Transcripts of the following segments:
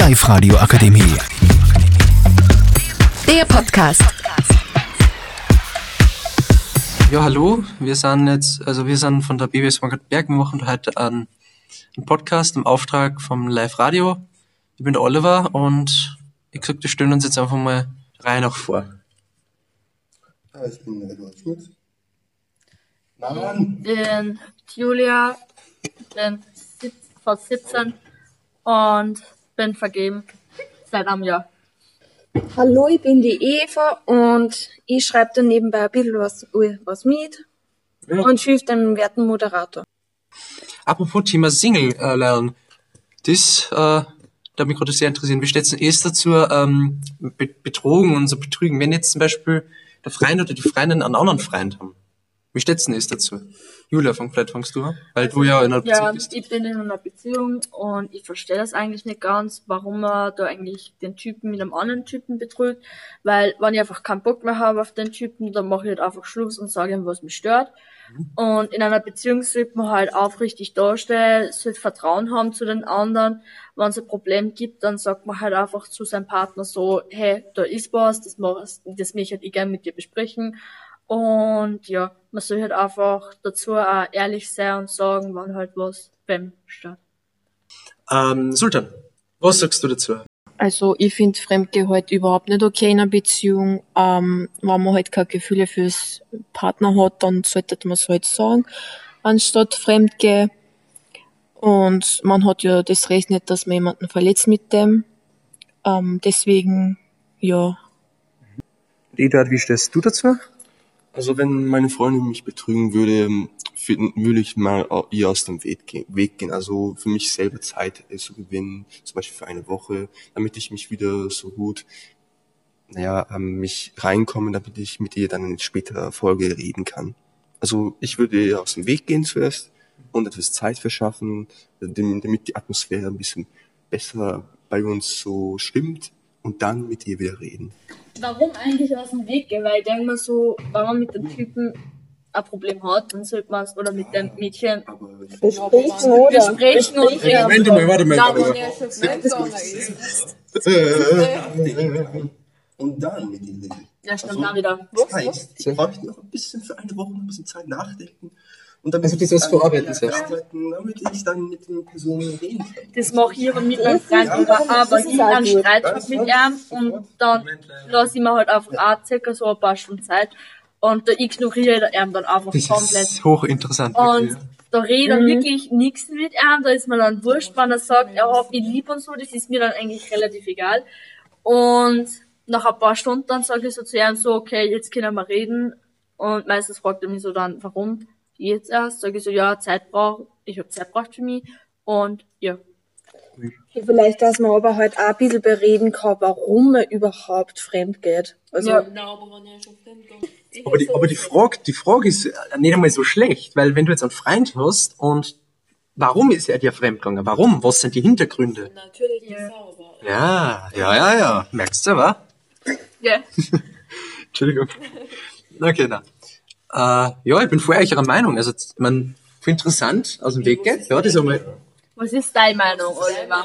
Live-Radio Akademie. Der Podcast. Ja, hallo. Wir sind jetzt, also wir sind von der BBS Frankfurt Berg. Wir machen heute einen, einen Podcast im Auftrag vom Live Radio. Ich bin der Oliver und ich gesagt, wir stellen uns jetzt einfach mal rein nach vor. Ich bin Eduard Schmitz. bin Julia, bin sieb- fast 17 und bin vergeben seit einem Jahr. Hallo, ich bin die Eva und ich schreibe dann nebenbei ein bisschen was, was mit Ja. und schilf dem werten Moderator. Apropos Thema Single äh, lernen. Das, äh, da mich gerade sehr interessieren. Wie steht's denn erst dazu, ähm, Be Betrogen und so Betrügen? Wenn jetzt zum Beispiel der Freund oder die Freundin einen anderen Freund haben. Wie steht's denn erst dazu? Julia, fang, vielleicht fangst du an, weil du ja in einer Beziehung Ja, bist. ich bin in einer Beziehung und ich verstehe das eigentlich nicht ganz, warum man da eigentlich den Typen mit einem anderen Typen betrügt, weil wenn ich einfach keinen Bock mehr habe auf den Typen, dann mache ich halt einfach Schluss und sage ihm, was mich stört. Und in einer Beziehung sollte man halt aufrichtig darstellen, sollte Vertrauen haben zu den anderen. Wenn es ein Problem gibt, dann sagt man halt einfach zu seinem Partner so, hey, da ist was, das, mach, das möchte ich gerne mit dir besprechen. Und ja, man soll halt einfach dazu auch ehrlich sein und sagen, wann halt was beim stört. Ähm, Sultan, was sagst du dazu? Also ich finde Fremdgehen halt überhaupt nicht okay in einer Beziehung. Ähm, wenn man halt keine Gefühle fürs Partner hat, dann sollte man es halt sagen, anstatt Fremdgehen. Und man hat ja das Recht nicht, dass man jemanden verletzt mit dem. Ähm, deswegen, ja, Eduard, wie stehst du dazu? Also wenn meine Freundin mich betrügen würde, würde ich mal ihr aus dem Weg gehen. Also für mich selber Zeit äh, zu gewinnen, zum Beispiel für eine Woche, damit ich mich wieder so gut, naja, mich reinkomme, damit ich mit ihr dann in späterer Folge reden kann. Also ich würde ihr aus dem Weg gehen zuerst und etwas Zeit verschaffen, damit die Atmosphäre ein bisschen besser bei uns so stimmt und dann mit ihr wieder reden. Warum eigentlich aus dem Weg gehen? Weil ich denke mal so, wenn man mit dem Typen ein Problem hat, dann sollte man es, oder mit dem Mädchen Besprechen, oder? besprechen und ja, Moment mal, warte mal. Und dann mit ihr reden. ja stimmt auch wieder. Das heißt, sie bräuchten noch ein bisschen für eine Woche ein bisschen Zeit nachdenken. Und damit Also das was verarbeiten sollst. Damit ich dann mit den Personen reden kann. Das mache ich aber mit meinem Freund über, aber ich einen Streit hab mit ihm und dann lasse ich mir halt einfach auch circa so ein paar Stunden Zeit und da ignoriere ich ihn dann einfach Das komplett. ist hochinteressant. Und da rede ich dann wirklich nichts mit ihm, da ist mir dann wurscht, wenn er sagt, er hat mich lieb und so, das ist mir dann eigentlich relativ egal. Und nach ein paar Stunden dann sage ich so zu ihm so, okay, jetzt können wir reden. Und meistens fragt er mich so dann, warum jetzt erst? Sage ich so, ja, Zeit braucht, ich habe Zeit braucht für mich. Und ja. Ja, Vielleicht, dass man aber halt auch ein bisschen bereden kann, warum man überhaupt fremd geht. Also, Ja. Aber die, aber die Frage, die Frage ist nicht einmal so schlecht, weil wenn du jetzt einen Freund hast und warum ist er dir fremdgegangen? Warum? Was sind die Hintergründe? Ja, ja, ja, ja. Merkst du, wa? Ja. Entschuldigung. Okay, na. Äh, ja, ich bin voll eurer Meinung. Also, mein, voll interessant aus dem Weg geht. Ja, das einmal. Was ist deine Meinung, Oliver?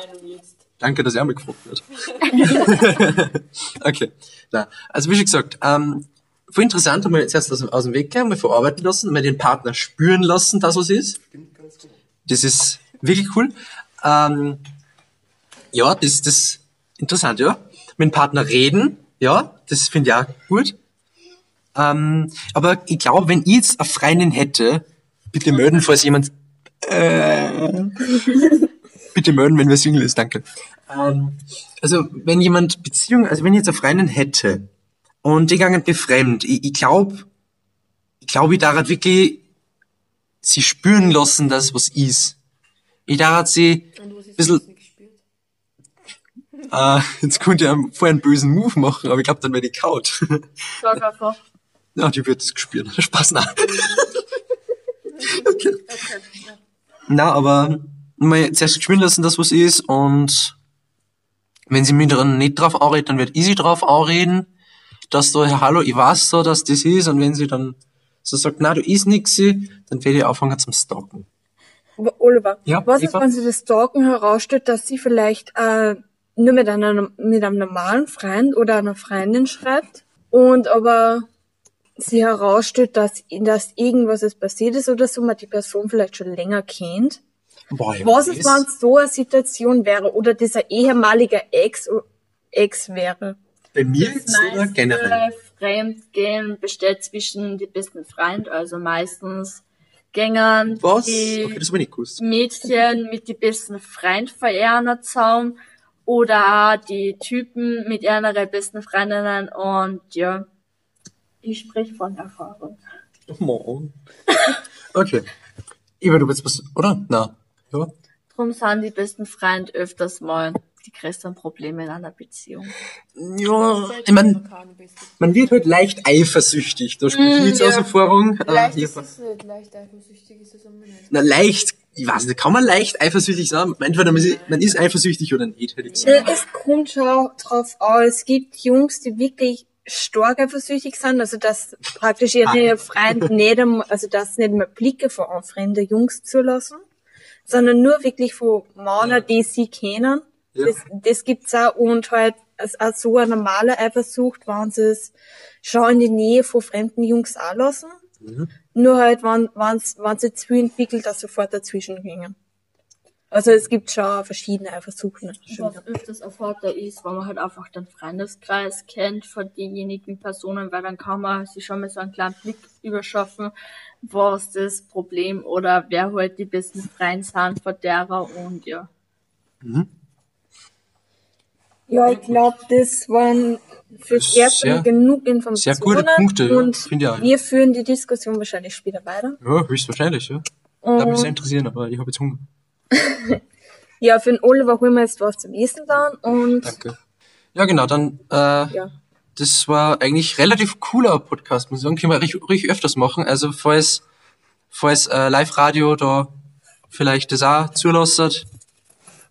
Danke, dass er mich gefragt hat. okay. Na, also wie schon gesagt, ähm, voll interessant, einmal zuerst aus, aus dem Weg gehen, mal verarbeiten lassen, mal den Partner spüren lassen, dass was ist. Das ist wirklich cool. Ähm, ja, das das ist interessant, ja. Mit dem Partner reden, ja, das finde ich auch gut. Ähm, aber ich glaube, wenn ich jetzt eine Freundin hätte, bitte melden, falls jemand äh, bitte melden, wenn wer Single ist, danke. Ähm, also wenn jemand Beziehung, also wenn ich jetzt eine Freundin hätte und die gegangen befremd, ich, ich glaube, ich glaube, ich darf wirklich sie spüren lassen, dass was ist. Ich darf sie ein bisschen, äh, jetzt könnte ich vorher einen bösen Move machen, aber ich glaube, dann werde ich kaut. Sag einfach. ja, die wird es gespürt. Spaß, na. okay. Na, aber mal zuerst spüren lassen, dass was ist und wenn sie mich dann nicht drauf anredet, dann wird ich sie drauf anreden, dass da, ja, hallo, ich weiß so, dass das ist und wenn sie dann so sagt, na, du isst nix, dann werde ich anfangen zum Stalken. Aber Oliver, Ja, was ist, Eva? wenn sich das Stalken herausstellt, dass sie vielleicht äh, nur mit einer, mit einem normalen Freund oder einer Freundin schreibt und aber sie herausstellt, dass, dass irgendwas ist passiert ist oder so, man die Person vielleicht schon länger kennt. Boah, Was ist, das- wenn so eine Situation wäre oder dieser ehemalige Ex, Ex wäre? Bei mir jetzt oder generell? Fremdgehen besteht zwischen die besten Freund, also meistens gängern Was? die Okay, das. Mädchen mit die besten Freund verehren zusammen oder die Typen mit ihren besten Freundinnen und ja, ich sprich von Erfahrung. Mann. Okay. Iva, du willst was, oder? Na. Ja. Drum sind die besten Freunde öfters mal die größten Probleme in einer Beziehung. Ja, ich mein, man wird halt leicht eifersüchtig. Da spreche ich jetzt aus Erfahrung. Äh, Leicht ich- ist es nicht, leicht eifersüchtig ist es aber nicht. Na, leicht, ich weiß nicht, kann man leicht eifersüchtig sein? Entweder man ist, man ist eifersüchtig oder nicht, hätte ich gesagt. Ja, Es kommt schon drauf an. Es gibt Jungs, die wirklich stark eifersüchtig sind, also dass praktisch ihre Freunde nicht, also dass nicht mehr Blicke von an fremde Jungs zulassen, sondern nur wirklich von Männern, die sie kennen. Ja. Das, das gibt's auch und halt als, als so eine normale Eifersucht, wenn sie es schon in die Nähe von fremden Jungs auch lassen. Nur halt, wenn, wenn's, wenn sie zu entwickelt, dass sofort dazwischen gingen. Also es gibt schon verschiedene Eifersuchten. Was öfters Vorteil ist, wenn man halt einfach den Freundeskreis kennt von denjenigen Personen, weil dann kann man sich schon mal so einen kleinen Blick überschaffen, was das Problem oder wer halt die besten Freunde sind von derer und ja. Ja, ich glaube, das waren fürs Erste genug Informationen. sehr gute Punkte, ja. Und auch. wir führen die Diskussion wahrscheinlich später weiter. Ja, höchstwahrscheinlich, ja. Würde mich sehr interessieren, aber ich habe jetzt Hunger. Ja, für den Oliver holen wir jetzt was zum Essen dann. Und Danke. Ja, genau, dann, äh, ja, das war eigentlich relativ cooler Podcast, muss ich sagen. Können wir richtig, richtig öfters machen. Also, falls, falls äh, Live-Radio da vielleicht das auch zulässt,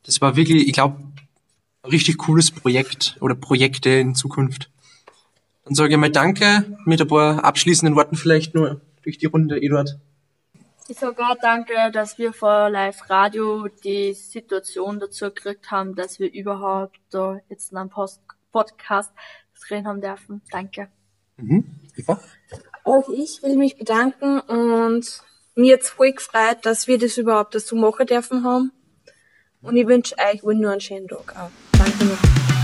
das war wirklich, ich glaube, ein richtig cooles Projekt oder Projekte in Zukunft. Dann sage ich mal Danke mit ein paar abschließenden Worten vielleicht nur durch die Runde, Eduard. Ich sage auch danke, dass wir vor Live Radio die Situation dazu gekriegt haben, dass wir überhaupt da jetzt in einem Post Podcast drehen haben dürfen. Danke. Mhm. Eva? auch ich will mich bedanken und mir jetzt voll gefreut, dass wir das überhaupt dazu machen dürfen haben. Und ich wünsche euch wohl nur einen schönen Tag auch. Danke noch.